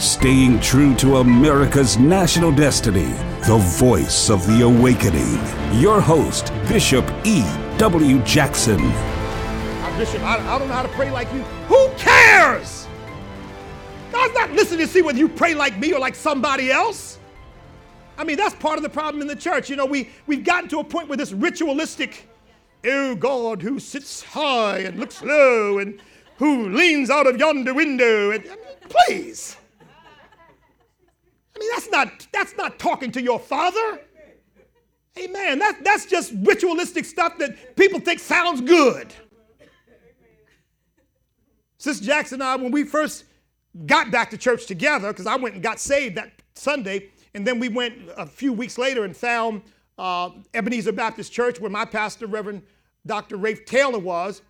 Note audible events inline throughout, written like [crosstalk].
staying true to America's national destiny, the voice of the awakening. Your host, Bishop E. W. Jackson. Uh, Bishop, I, I don't know how to pray like you. Who cares? God's not listening to see whether you pray like me or like somebody else. I mean, that's part of the problem in the church. You know, we, we've gotten to a point where this ritualistic, oh God, who sits high and looks low and who leans out of yonder window. And, I mean, please. I mean, that's not, that's not talking to your father. Amen. That, that's just ritualistic stuff that people think sounds good. Sister Jackson and I, when we first got back to church together, because I went and got saved that Sunday, and then we went a few weeks later and found uh, Ebenezer Baptist Church, where my pastor, Reverend Dr. Rafe Taylor, was.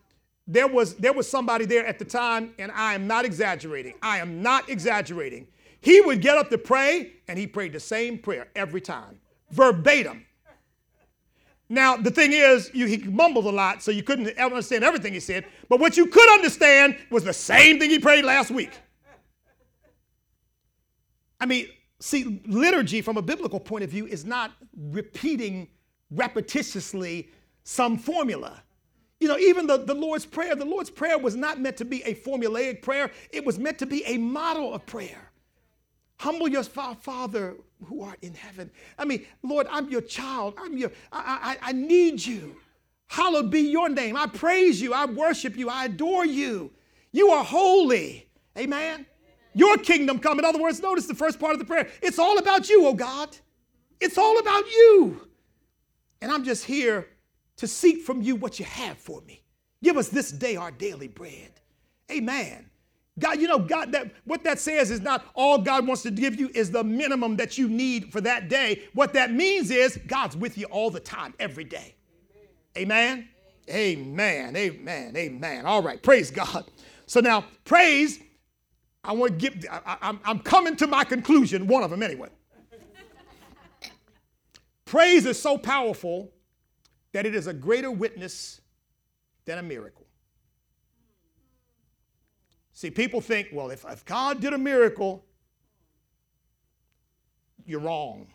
There was there was somebody there at the time, and I am not exaggerating. I am not exaggerating. He would get up to pray, and he prayed the same prayer every time, verbatim. Now, the thing is, you, he mumbled a lot, so you couldn't understand everything he said. But what you could understand was the same thing he prayed last week. I mean, see, liturgy from a biblical point of view is not repeating repetitiously some formula. You know, even the, the Lord's Prayer, the Lord's Prayer was not meant to be a formulaic prayer, it was meant to be a model of prayer. Humble your Father who art in heaven. I mean, Lord, I'm your child. I'm your, I, I, I need you. Hallowed be your name. I praise you. I worship you. I adore you. You are holy. Amen. Your kingdom come. In other words, notice the first part of the prayer. It's all about you, oh God. It's all about you. And I'm just here to seek from you what you have for me. Give us this day our daily bread. Amen. God, you know, God, that what that says is not all God wants to give you is the minimum that you need for that day. What that means is God's with you all the time, every day. Amen. Amen. Amen. Amen. All right. Praise God. So now, praise I want to get, I, am coming to my conclusion, one of them anyway. Praise is so powerful that it is a greater witness than a miracle. See, people think, well, if, if God did a miracle, you're wrong.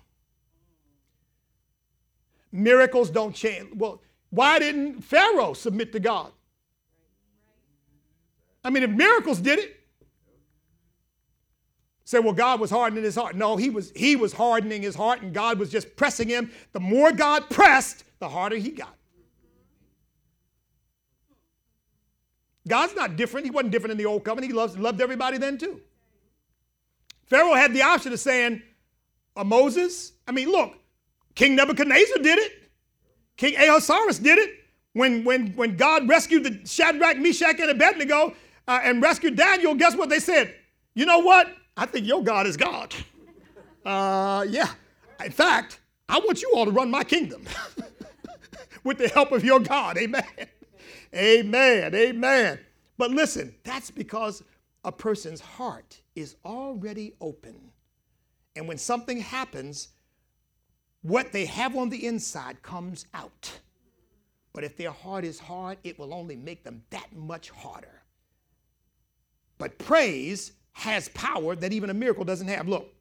Miracles don't change. Well, why didn't Pharaoh submit to God? I mean, if miracles did it, say, well, God was hardening his heart. No, he was, he was hardening his heart, and God was just pressing him. The more God pressed, the harder he got. God's not different. He wasn't different in the old covenant. He loves, loved everybody then too. Pharaoh had the option of saying, uh, Moses, I mean, look, King Nebuchadnezzar did it. King Ahasuerus did it. When, when, when God rescued the Shadrach, Meshach, and Abednego uh, and rescued Daniel, guess what they said? You know what? I think your God is God. Uh, yeah. In fact, I want you all to run my kingdom [laughs] with the help of your God. Amen. Amen. Amen. But listen, that's because a person's heart is already open. And when something happens, what they have on the inside comes out. But if their heart is hard, it will only make them that much harder. But praise has power that even a miracle doesn't have. Look,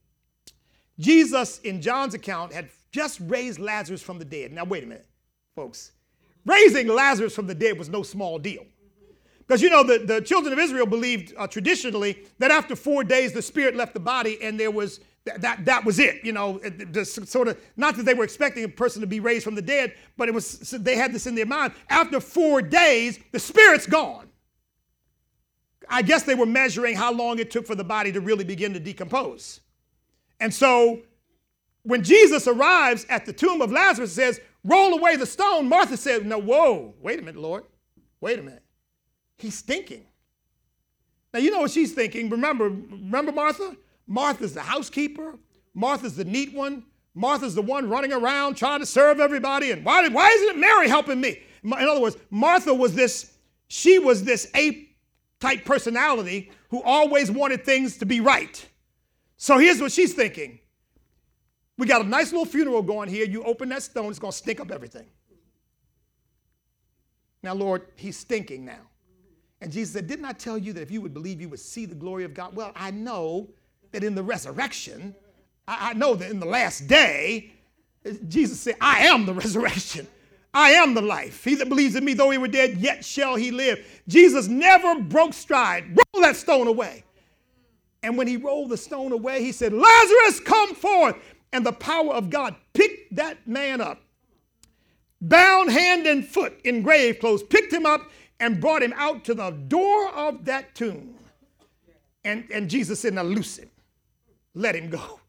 Jesus in John's account had just raised Lazarus from the dead. Now, wait a minute, folks. Raising Lazarus from the dead was no small deal. Because you know, the, the children of Israel believed uh, traditionally that after four days the spirit left the body and there was that, that, that was it. You know, just sort of, not that they were expecting a person to be raised from the dead, but it was, they had this in their mind. After four days, the spirit's gone. I guess they were measuring how long it took for the body to really begin to decompose. And so when Jesus arrives at the tomb of Lazarus says, roll away the stone, Martha said, no, whoa, wait a minute, Lord. Wait a minute. He's stinking. Now you know what she's thinking. Remember, remember Martha? Martha's the housekeeper. Martha's the neat one. Martha's the one running around trying to serve everybody. And why, why isn't it Mary helping me? In other words, Martha was this, she was this ape type personality who always wanted things to be right. So here's what she's thinking We got a nice little funeral going here. You open that stone, it's going to stink up everything. Now, Lord, he's stinking now. And Jesus said, Didn't I tell you that if you would believe, you would see the glory of God? Well, I know that in the resurrection, I, I know that in the last day, Jesus said, I am the [laughs] resurrection. I am the life. He that believes in me, though he were dead, yet shall he live. Jesus never broke stride. Roll that stone away. And when he rolled the stone away, he said, Lazarus, come forth. And the power of God picked that man up, bound hand and foot in grave clothes, picked him up and brought him out to the door of that tomb. And, and Jesus said, Now loose him, let him go.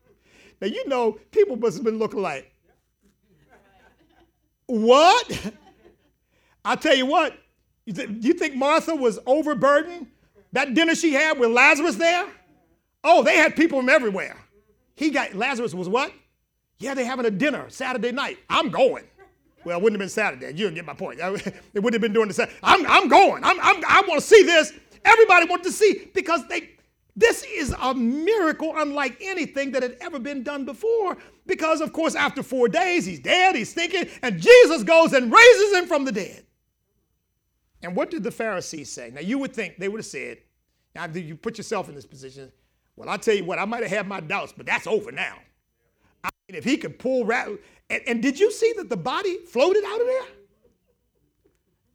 Now, you know, people must have been looking like, What? [laughs] I'll tell you what, you, you think Martha was overburdened? That dinner she had with Lazarus there? Oh, they had people from everywhere. He got, Lazarus was what? Yeah, they're having a dinner Saturday night. I'm going. Well, it wouldn't have been Saturday. You get my point. [laughs] It wouldn't have been doing the same. I'm, I'm going. I'm, I'm, I want to see this. Everybody wanted to see because they, this is a miracle unlike anything that had ever been done before. Because, of course, after four days, he's dead, he's thinking, and Jesus goes and raises him from the dead. And what did the Pharisees say? Now, you would think they would have said, now you put yourself in this position. Well, I'll tell you what, I might have had my doubts, but that's over now. I mean, if he could pull, rat- and, and did you see that the body floated out of there?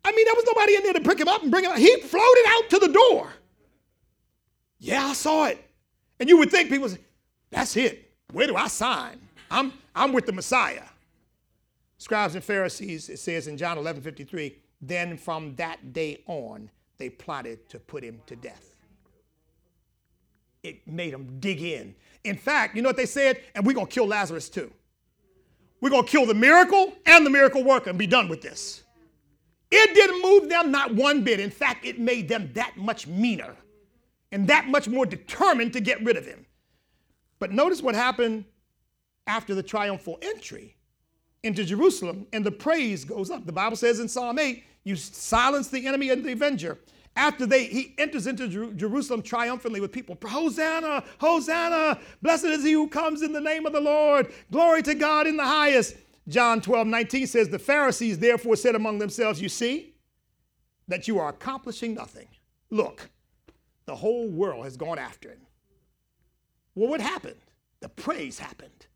I mean, there was nobody in there to pick him up and bring him out. He floated out to the door. Yeah, I saw it. And you would think people say, that's it. Where do I sign? I'm, I'm with the Messiah. Scribes and Pharisees, it says in John 11 53, then from that day on, they plotted to put him to death. It made them dig in. In fact, you know what they said? And we're going to kill Lazarus too. We're going to kill the miracle and the miracle worker and be done with this. It didn't move them not one bit. In fact, it made them that much meaner and that much more determined to get rid of him. But notice what happened after the triumphal entry into Jerusalem, and the praise goes up. The Bible says in Psalm 8, you silence the enemy and the avenger. After they he enters into Jer- Jerusalem triumphantly with people, Hosanna, Hosanna, blessed is he who comes in the name of the Lord. Glory to God in the highest. John 12, 19 says, The Pharisees therefore said among themselves, You see that you are accomplishing nothing. Look, the whole world has gone after him. Well, what happened? The praise happened.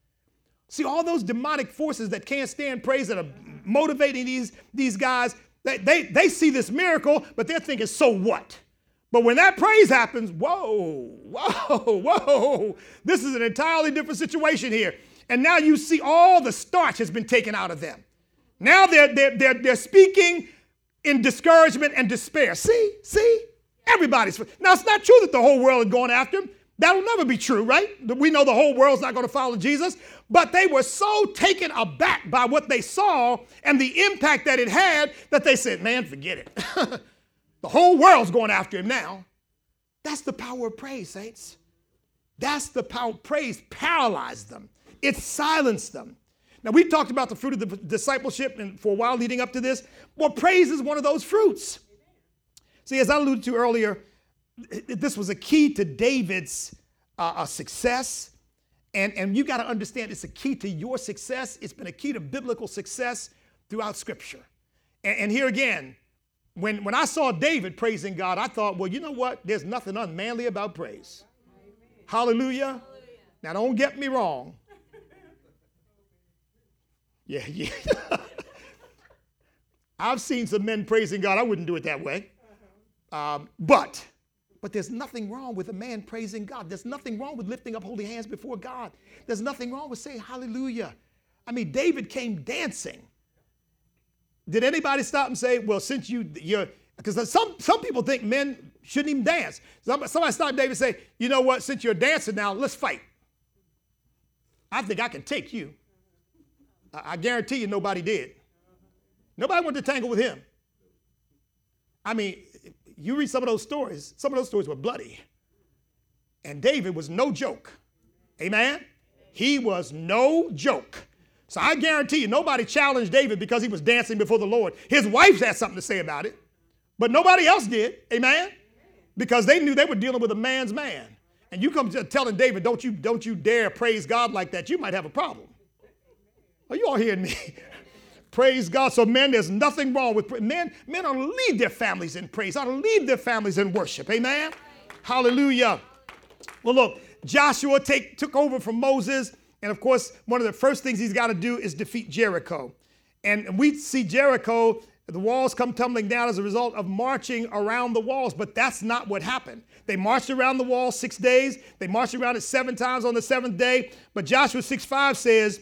See, all those demonic forces that can't stand praise that are motivating these, these guys, they, they, they see this miracle, but they're thinking, so what? But when that praise happens, whoa, [laughs] whoa, whoa, this is an entirely different situation here. And now you see all the starch has been taken out of them. Now they're, they're, they're, they're speaking in discouragement and despair. See, see, everybody's. Now, it's not true that the whole world is going after him. That'll never be true, right? We know the whole world's not going to follow Jesus. But they were so taken aback by what they saw and the impact that it had that they said, man, forget it. [laughs] the whole world's going after him now. That's the power of praise, saints. That's the power. Praise paralyzed them, it silenced them. Now, we've talked about the fruit of the discipleship and for a while leading up to this. Well, praise is one of those fruits. See, as I alluded to earlier, this was a key to David's uh, success. And, and you got to understand it's a key to your success. It's been a key to biblical success throughout Scripture. And, and here again, when, when I saw David praising God, I thought, well, you know what? There's nothing unmanly about praise. Hallelujah. Hallelujah. Now, don't get me wrong. [laughs] Yeah, yeah. [laughs] I've seen some men praising God. I wouldn't do it that way. Um, but, but there's nothing wrong with a man praising God. There's nothing wrong with lifting up holy hands before God. There's nothing wrong with saying hallelujah. I mean, David came dancing. Did anybody stop and say, well, since you, you're, because some, some people think men shouldn't even dance. Somebody stopped David and say, you know what, since you're dancing now, let's fight. I think I can take you. I guarantee you nobody did. Nobody wanted to tangle with him. I mean, you read some of those stories, some of those stories were bloody. And David was no joke. Amen? He was no joke. So I guarantee you, nobody challenged David because he was dancing before the Lord. His wife had something to say about it, but nobody else did. Amen? Because they knew they were dealing with a man's man. And you come telling David, don't you, don't you dare praise God like that, you might have a problem. Are you all hearing me? [laughs] praise God. So, men, there's nothing wrong with men. Men ought to lead their families in praise. Ought to lead their families in worship. Amen. Hallelujah. Well, look, Joshua take, took over from Moses. And of course, one of the first things he's got to do is defeat Jericho. And we see Jericho, the walls come tumbling down as a result of marching around the walls, but that's not what happened. They marched around the wall six days. They marched around it seven times on the seventh day. But Joshua 6 5 says,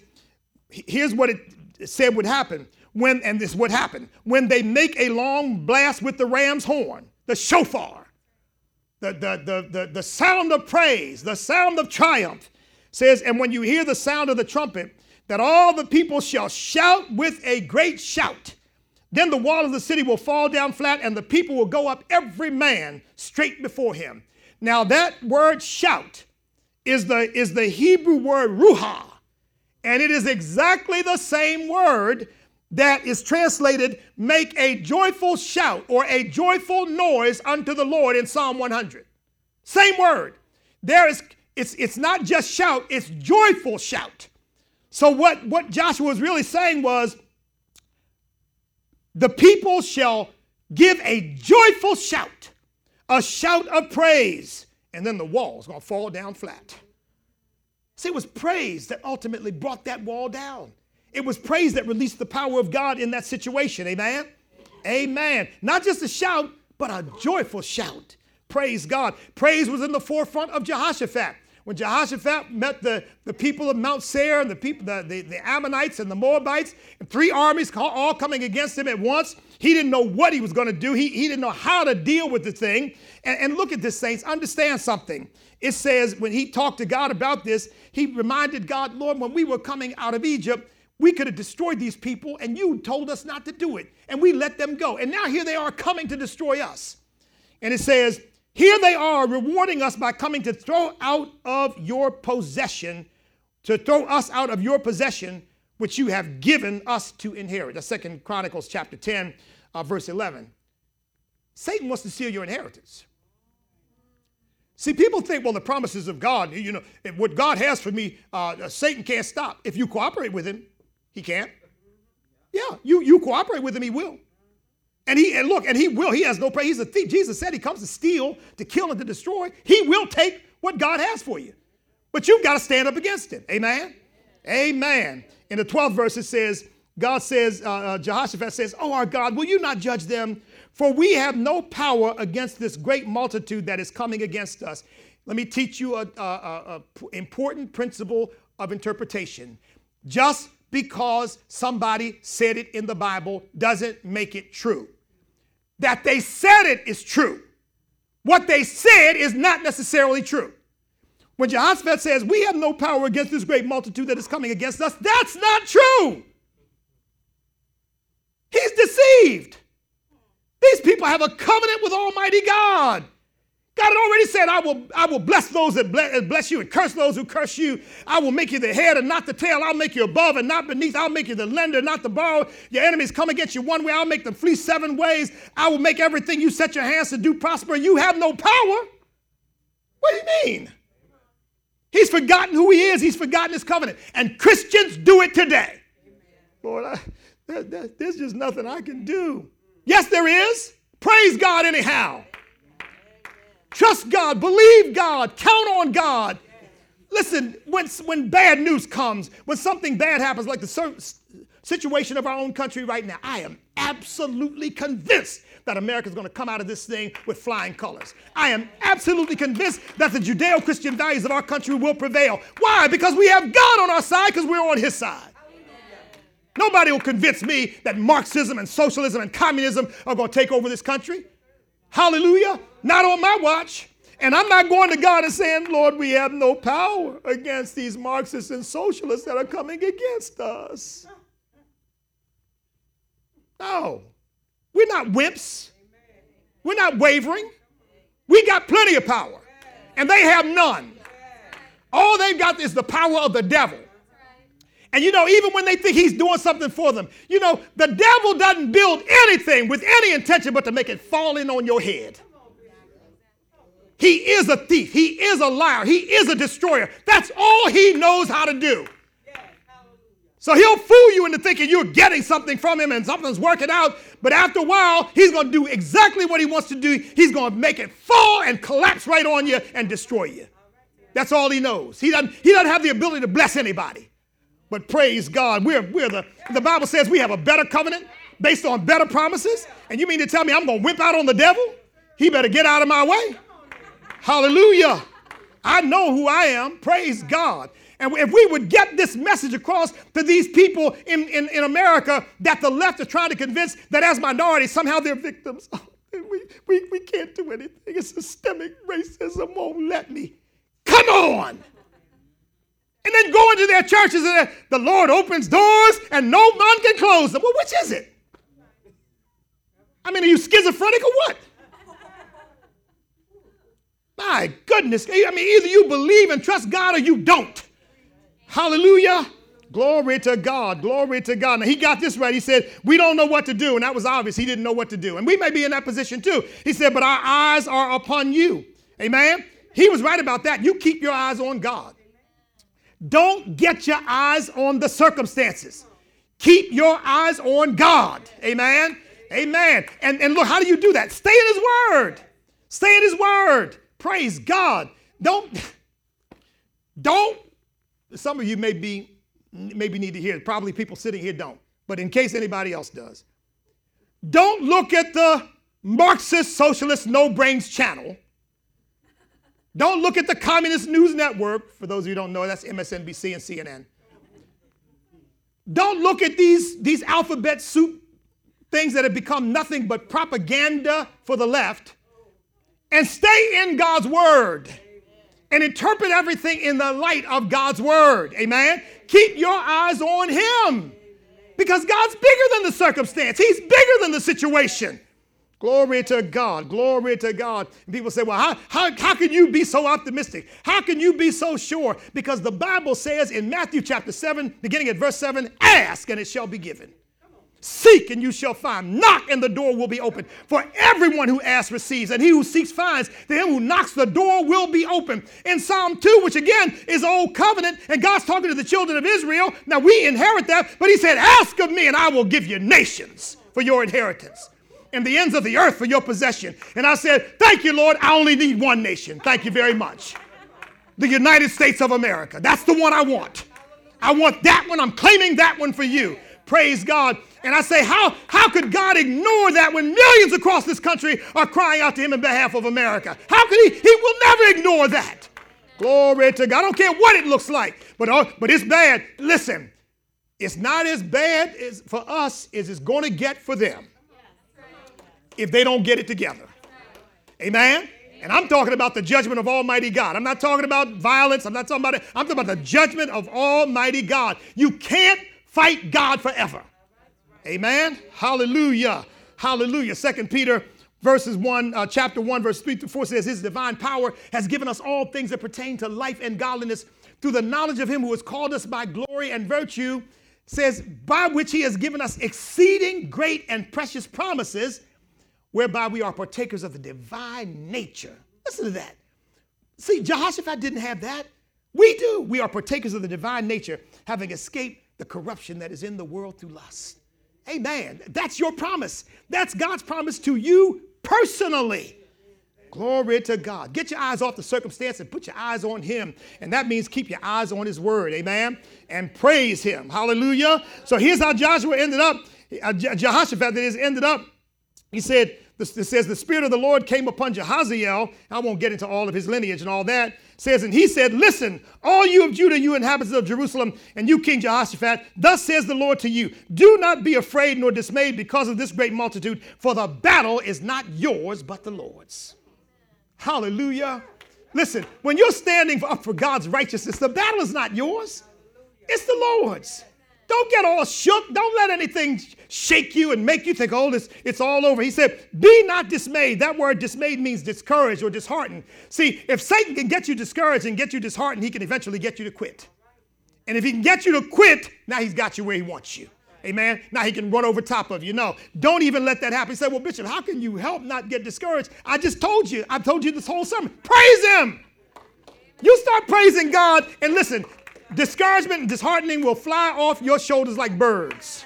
here's what it said would happen. When, and this what happened. When they make a long blast with the ram's horn, the shofar, the, the, the, the, the sound of praise, the sound of triumph, says, and when you hear the sound of the trumpet, that all the people shall shout with a great shout. Then the wall of the city will fall down flat, and the people will go up every man straight before him. Now, that word shout is the, is the Hebrew word ruha, and it is exactly the same word that is translated make a joyful shout or a joyful noise unto the Lord in Psalm 100. Same word. There is it's it's not just shout, it's joyful shout. So what what Joshua was really saying was the people shall give a joyful shout, a shout of praise, and then the wall's going to fall down flat. See, it was praise that ultimately brought that wall down. It was praise that released the power of God in that situation. Amen? Amen. Not just a shout, but a joyful shout. Praise God. Praise was in the forefront of Jehoshaphat. When Jehoshaphat met the, the people of Mount Seir and the people, the, the, the Ammonites and the Moabites, and three armies all coming against him at once, he didn't know what he was going to do. He, he didn't know how to deal with the thing. And, and look at this, saints. Understand something. It says when he talked to God about this, he reminded God, Lord, when we were coming out of Egypt, we could have destroyed these people, and you told us not to do it. And we let them go. And now here they are coming to destroy us. And it says, Here they are rewarding us by coming to throw out of your possession, to throw us out of your possession, which you have given us to inherit. That's Second Chronicles chapter 10, uh, verse 11. Satan wants to steal your inheritance. See, people think, well, the promises of God, you know, what God has for me, uh, Satan can't stop. If you cooperate with him, he can't. Yeah, you, you cooperate with him, he will. And he and look, and he will. He has no prayer. He's a thief. Jesus said he comes to steal, to kill, and to destroy. He will take what God has for you. But you've got to stand up against him. Amen. Amen. In the 12th verse, it says, God says, uh, uh, Jehoshaphat says, Oh, our God, will you not judge them? For we have no power against this great multitude that is coming against us. Let me teach you an important principle of interpretation. Just because somebody said it in the Bible doesn't make it true. That they said it is true. What they said is not necessarily true. When Jehoshaphat says, We have no power against this great multitude that is coming against us, that's not true. He's deceived. These people have a covenant with Almighty God. God had already said, I will, I will bless those that bless you and curse those who curse you. I will make you the head and not the tail. I'll make you above and not beneath. I'll make you the lender, and not the borrower. Your enemies come against you one way. I'll make them flee seven ways. I will make everything you set your hands to do prosper. You have no power. What do you mean? He's forgotten who he is. He's forgotten his covenant. And Christians do it today. Lord, I, there, there, there's just nothing I can do. Yes, there is. Praise God anyhow. Trust God, believe God, count on God. Listen, when, when bad news comes, when something bad happens, like the situation of our own country right now, I am absolutely convinced that America is going to come out of this thing with flying colors. I am absolutely convinced that the Judeo Christian values of our country will prevail. Why? Because we have God on our side, because we're on His side. Nobody will convince me that Marxism and socialism and communism are going to take over this country. Hallelujah. Not on my watch. And I'm not going to God and saying, Lord, we have no power against these Marxists and socialists that are coming against us. No. We're not wimps. We're not wavering. We got plenty of power, and they have none. All they've got is the power of the devil. And you know, even when they think he's doing something for them, you know, the devil doesn't build anything with any intention but to make it fall in on your head. He is a thief. He is a liar. He is a destroyer. That's all he knows how to do. So he'll fool you into thinking you're getting something from him and something's working out. But after a while, he's going to do exactly what he wants to do. He's going to make it fall and collapse right on you and destroy you. That's all he knows. He doesn't, he doesn't have the ability to bless anybody. But praise God, we're, we're the, the Bible says we have a better covenant based on better promises. And you mean to tell me I'm going to wimp out on the devil? He better get out of my way. Hallelujah. I know who I am. Praise God. And if we would get this message across to these people in, in, in America that the left is trying to convince that as minorities, somehow they're victims. [laughs] we, we, we can't do anything. It's systemic racism won't let me. Come on. And then go into their churches and the Lord opens doors and no one can close them. Well, which is it? I mean, are you schizophrenic or what? My goodness. I mean, either you believe and trust God or you don't. Hallelujah. Glory to God. Glory to God. Now, he got this right. He said, We don't know what to do. And that was obvious. He didn't know what to do. And we may be in that position too. He said, But our eyes are upon you. Amen. He was right about that. You keep your eyes on God. Don't get your eyes on the circumstances. Keep your eyes on God. Amen. Amen. And, and look, how do you do that? Stay in His Word. Stay in His Word. Praise God. Don't, don't, some of you may be, maybe need to hear it. Probably people sitting here don't. But in case anybody else does, don't look at the Marxist Socialist No Brains channel. Don't look at the Communist News Network. For those of you who don't know, that's MSNBC and CNN. Don't look at these, these alphabet soup things that have become nothing but propaganda for the left and stay in God's word and interpret everything in the light of God's word. Amen. Keep your eyes on Him because God's bigger than the circumstance, He's bigger than the situation. Glory to God. Glory to God. And people say, well, how, how, how can you be so optimistic? How can you be so sure? Because the Bible says in Matthew chapter 7, beginning at verse 7, ask and it shall be given. Seek and you shall find. Knock and the door will be open. For everyone who asks receives, and he who seeks finds. To him who knocks, the door will be open. In Psalm 2, which again is old covenant, and God's talking to the children of Israel. Now we inherit that, but he said, Ask of me, and I will give you nations for your inheritance. And the ends of the earth for your possession. And I said, Thank you, Lord. I only need one nation. Thank you very much. The United States of America. That's the one I want. I want that one. I'm claiming that one for you. Praise God. And I say, how, how could God ignore that when millions across this country are crying out to Him in behalf of America? How could He? He will never ignore that. Glory to God. I don't care what it looks like, but, uh, but it's bad. Listen, it's not as bad as for us as it's going to get for them if they don't get it together. Amen? And I'm talking about the judgment of Almighty God. I'm not talking about violence. I'm not talking about it. I'm talking about the judgment of Almighty God. You can't fight God forever. Amen. Hallelujah. Hallelujah. Second Peter verses 1 uh, chapter 1 verse 3 through 4 says his divine power has given us all things that pertain to life and godliness through the knowledge of him who has called us by glory and virtue says by which he has given us exceeding great and precious promises whereby we are partakers of the divine nature listen to that see jehoshaphat didn't have that we do we are partakers of the divine nature having escaped the corruption that is in the world through lust Amen. That's your promise. That's God's promise to you personally. Glory to God. Get your eyes off the circumstance and put your eyes on Him. And that means keep your eyes on His Word. Amen. And praise Him. Hallelujah. So here's how Joshua ended up. Uh, Jehoshaphat, that is, ended up. He said, it says, the Spirit of the Lord came upon Jehaziel. I won't get into all of his lineage and all that says, and he said, Listen, all you of Judah, you inhabitants of Jerusalem, and you, King Jehoshaphat, thus says the Lord to you Do not be afraid nor dismayed because of this great multitude, for the battle is not yours, but the Lord's. Hallelujah. Listen, when you're standing up for God's righteousness, the battle is not yours, it's the Lord's. Don't get all shook. Don't let anything shake you and make you think, oh, this, it's all over. He said, Be not dismayed. That word dismayed means discouraged or disheartened. See, if Satan can get you discouraged and get you disheartened, he can eventually get you to quit. And if he can get you to quit, now he's got you where he wants you. Amen. Now he can run over top of you. No, don't even let that happen. He said, Well, Bishop, how can you help not get discouraged? I just told you. I've told you this whole sermon. Praise him. You start praising God, and listen, discouragement and disheartening will fly off your shoulders like birds.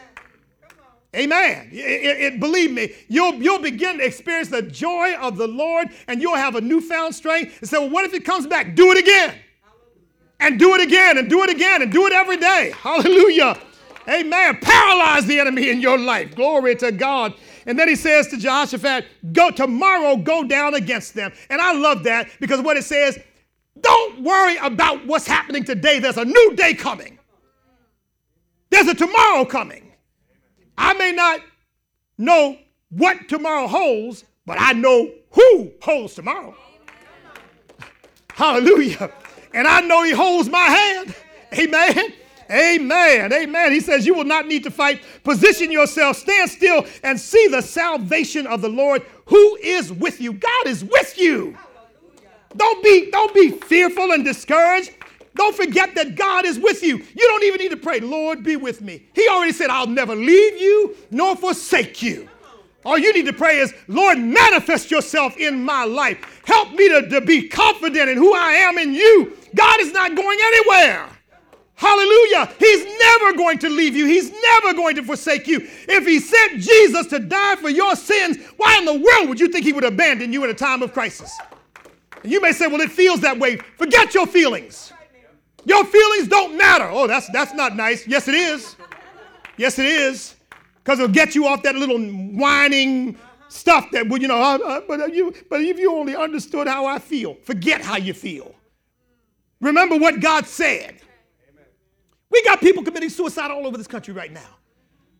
Amen. It, it, it, believe me, you'll, you'll begin to experience the joy of the Lord and you'll have a newfound strength and say, well, what if it comes back? Do it again. and do it again and do it again and do it every day. Hallelujah. Amen. Paralyze the enemy in your life. Glory to God. And then he says to Jehoshaphat, Go tomorrow, go down against them. And I love that because what it says, don't worry about what's happening today. There's a new day coming. There's a tomorrow coming. I may not know what tomorrow holds, but I know who holds tomorrow. [laughs] Hallelujah. And I know he holds my hand. Amen. Amen. Amen. He says, You will not need to fight. Position yourself, stand still, and see the salvation of the Lord who is with you. God is with you. Don't be, don't be fearful and discouraged. Don't forget that God is with you. You don't even need to pray, Lord, be with me. He already said, I'll never leave you nor forsake you. All you need to pray is, Lord, manifest yourself in my life. Help me to, to be confident in who I am in you. God is not going anywhere. Hallelujah. He's never going to leave you. He's never going to forsake you. If he sent Jesus to die for your sins, why in the world would you think he would abandon you in a time of crisis? And you may say, well, it feels that way. Forget your feelings. Your feelings don't matter. Oh, that's, that's not nice. Yes, it is. Yes, it is. Because it'll get you off that little whining stuff that, well, you know, uh, uh, but, uh, you, but if you only understood how I feel, forget how you feel. Remember what God said. We got people committing suicide all over this country right now.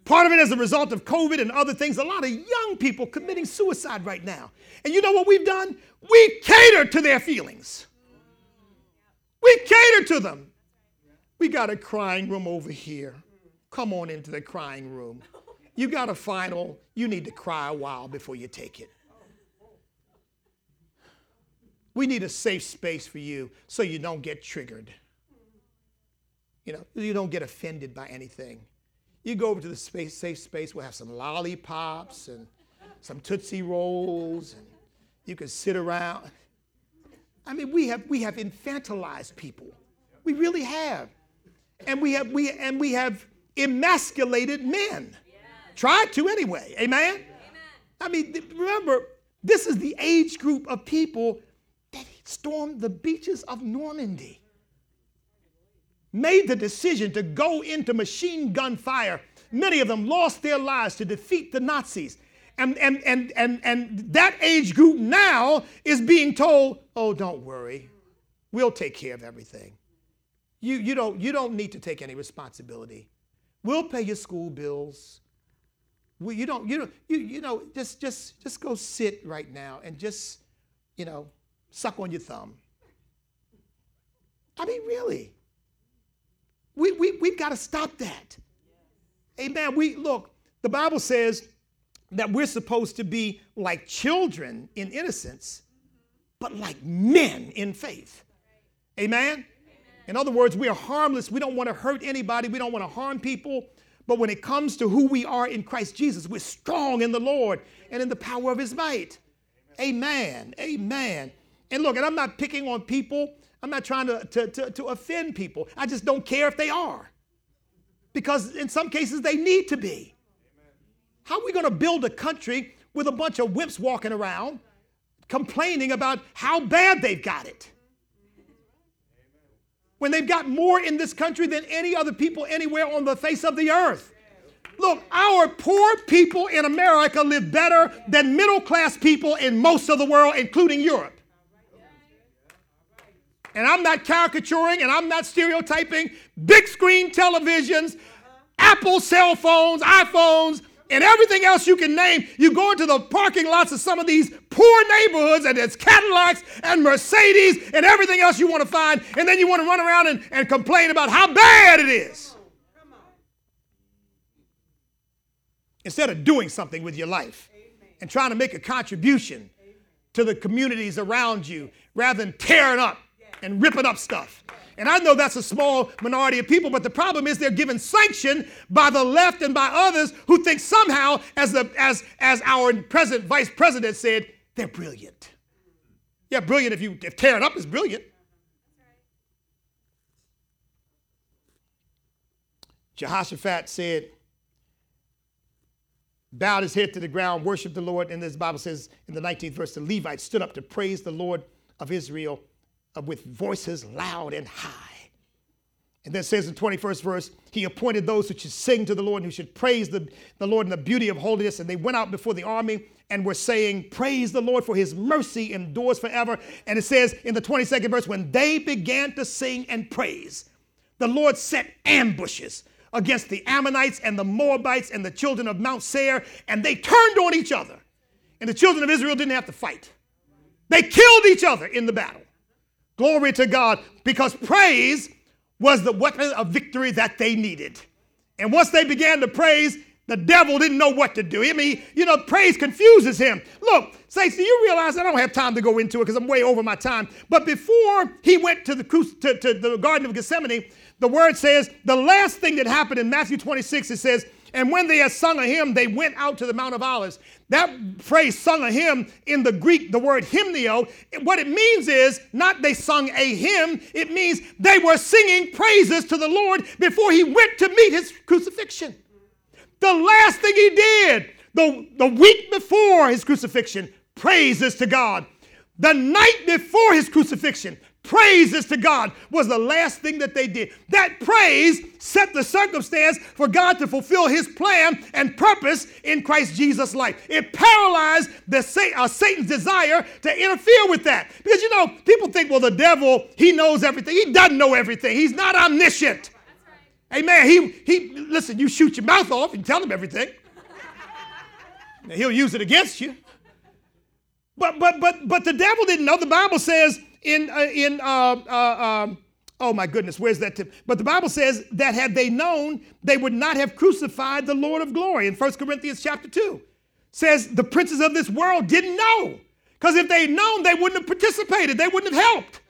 Part of it as a result of COVID and other things, a lot of young people committing suicide right now. And you know what we've done? We cater to their feelings. We cater to them. We got a crying room over here. Come on into the crying room. You got a final, you need to cry a while before you take it. We need a safe space for you so you don't get triggered. You know, you don't get offended by anything. You go over to the space, safe space, we'll have some lollipops and some Tootsie Rolls, and you can sit around. I mean, we have, we have infantilized people. We really have. And we have, we, and we have emasculated men. Try to anyway. Amen? Amen? I mean, remember, this is the age group of people that stormed the beaches of Normandy made the decision to go into machine gun fire. Many of them lost their lives to defeat the Nazis. And, and, and, and, and that age group now is being told, oh, don't worry, we'll take care of everything. You, you, don't, you don't need to take any responsibility. We'll pay your school bills. We, you don't, you, don't, you, you know, just, just, just go sit right now and just, you know, suck on your thumb. I mean, really. We, we, we've got to stop that. Amen. We look, the Bible says that we're supposed to be like children in innocence, but like men in faith. Amen. In other words, we are harmless. We don't want to hurt anybody. We don't want to harm people. But when it comes to who we are in Christ Jesus, we're strong in the Lord and in the power of his might. Amen. Amen. And look, and I'm not picking on people I'm not trying to, to, to, to offend people. I just don't care if they are. Because in some cases, they need to be. How are we going to build a country with a bunch of whips walking around complaining about how bad they've got it? When they've got more in this country than any other people anywhere on the face of the earth. Look, our poor people in America live better than middle class people in most of the world, including Europe and I'm not caricaturing and I'm not stereotyping, big screen televisions, Apple cell phones, iPhones, and everything else you can name. You go into the parking lots of some of these poor neighborhoods, and it's Cadillacs and Mercedes and everything else you want to find, and then you want to run around and, and complain about how bad it is. Instead of doing something with your life and trying to make a contribution to the communities around you rather than tearing up and ripping up stuff. And I know that's a small minority of people, but the problem is they're given sanction by the left and by others who think somehow, as, the, as, as our present vice president said, they're brilliant. Yeah, brilliant if you if tearing up is brilliant. Jehoshaphat said, bowed his head to the ground, worshiped the Lord. And this Bible says in the 19th verse, the Levites stood up to praise the Lord of Israel Uh, with voices loud and high. And then says in the 21st verse, he appointed those who should sing to the Lord and who should praise the, the Lord in the beauty of holiness. And they went out before the army and were saying, Praise the Lord, for his mercy endures forever. And it says in the 22nd verse, when they began to sing and praise, the Lord set ambushes against the Ammonites and the Moabites and the children of Mount Seir, and they turned on each other. And the children of Israel didn't have to fight, they killed each other in the battle. Glory to God, because praise was the weapon of victory that they needed. And once they began to praise, the devil didn't know what to do. I mean, you know, praise confuses him. Look, Saints, do you realize I don't have time to go into it because I'm way over my time. But before he went to the, to, to the Garden of Gethsemane, the word says the last thing that happened in Matthew 26, it says, and when they had sung a hymn, they went out to the Mount of Olives. That phrase, sung a hymn, in the Greek, the word hymnio, what it means is not they sung a hymn, it means they were singing praises to the Lord before he went to meet his crucifixion. The last thing he did, the, the week before his crucifixion, praises to God. The night before his crucifixion, praises to God was the last thing that they did. That praise set the circumstance for God to fulfill his plan and purpose in Christ Jesus' life. It paralyzed the uh, Satan's desire to interfere with that. Because you know, people think, well, the devil, he knows everything. He doesn't know everything. He's not omniscient. Amen. He, he, listen, you shoot your mouth off and tell him everything. he'll use it against you. But, but, but, but the devil didn't know. The Bible says in, uh, in uh, uh, um, oh my goodness, where's that tip? But the Bible says that had they known, they would not have crucified the Lord of glory. In 1 Corinthians chapter 2 says the princes of this world didn't know. Because if they'd known, they wouldn't have participated, they wouldn't have helped.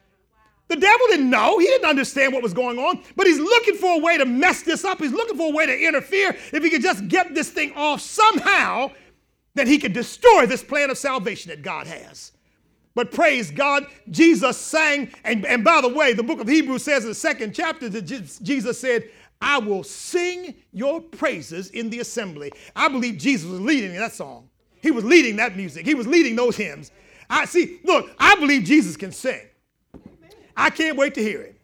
The devil didn't know. He didn't understand what was going on, but he's looking for a way to mess this up. He's looking for a way to interfere. If he could just get this thing off somehow, then he could destroy this plan of salvation that God has. But praise God, Jesus sang, and, and by the way, the book of Hebrews says in the second chapter that Jesus said, I will sing your praises in the assembly. I believe Jesus was leading that song. He was leading that music. He was leading those hymns. I see, look, I believe Jesus can sing. I can't wait to hear it.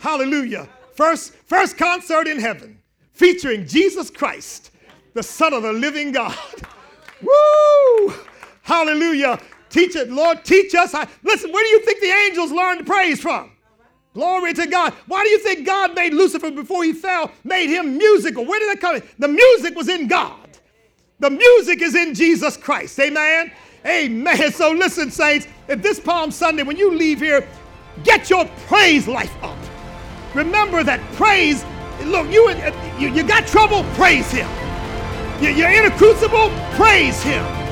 Hallelujah. First, first concert in heaven featuring Jesus Christ, the Son of the living God. [laughs] Woo! Hallelujah. Teach it, Lord, teach us. Listen, where do you think the angels learned praise from? Glory to God. Why do you think God made Lucifer before he fell, made him musical? Where did that come? The music was in God. The music is in Jesus Christ. Amen. Amen. So listen, saints, if this Palm Sunday, when you leave here, Get your praise life up. Remember that praise, look, you, you, you got trouble, praise Him. You're in a crucible, praise Him.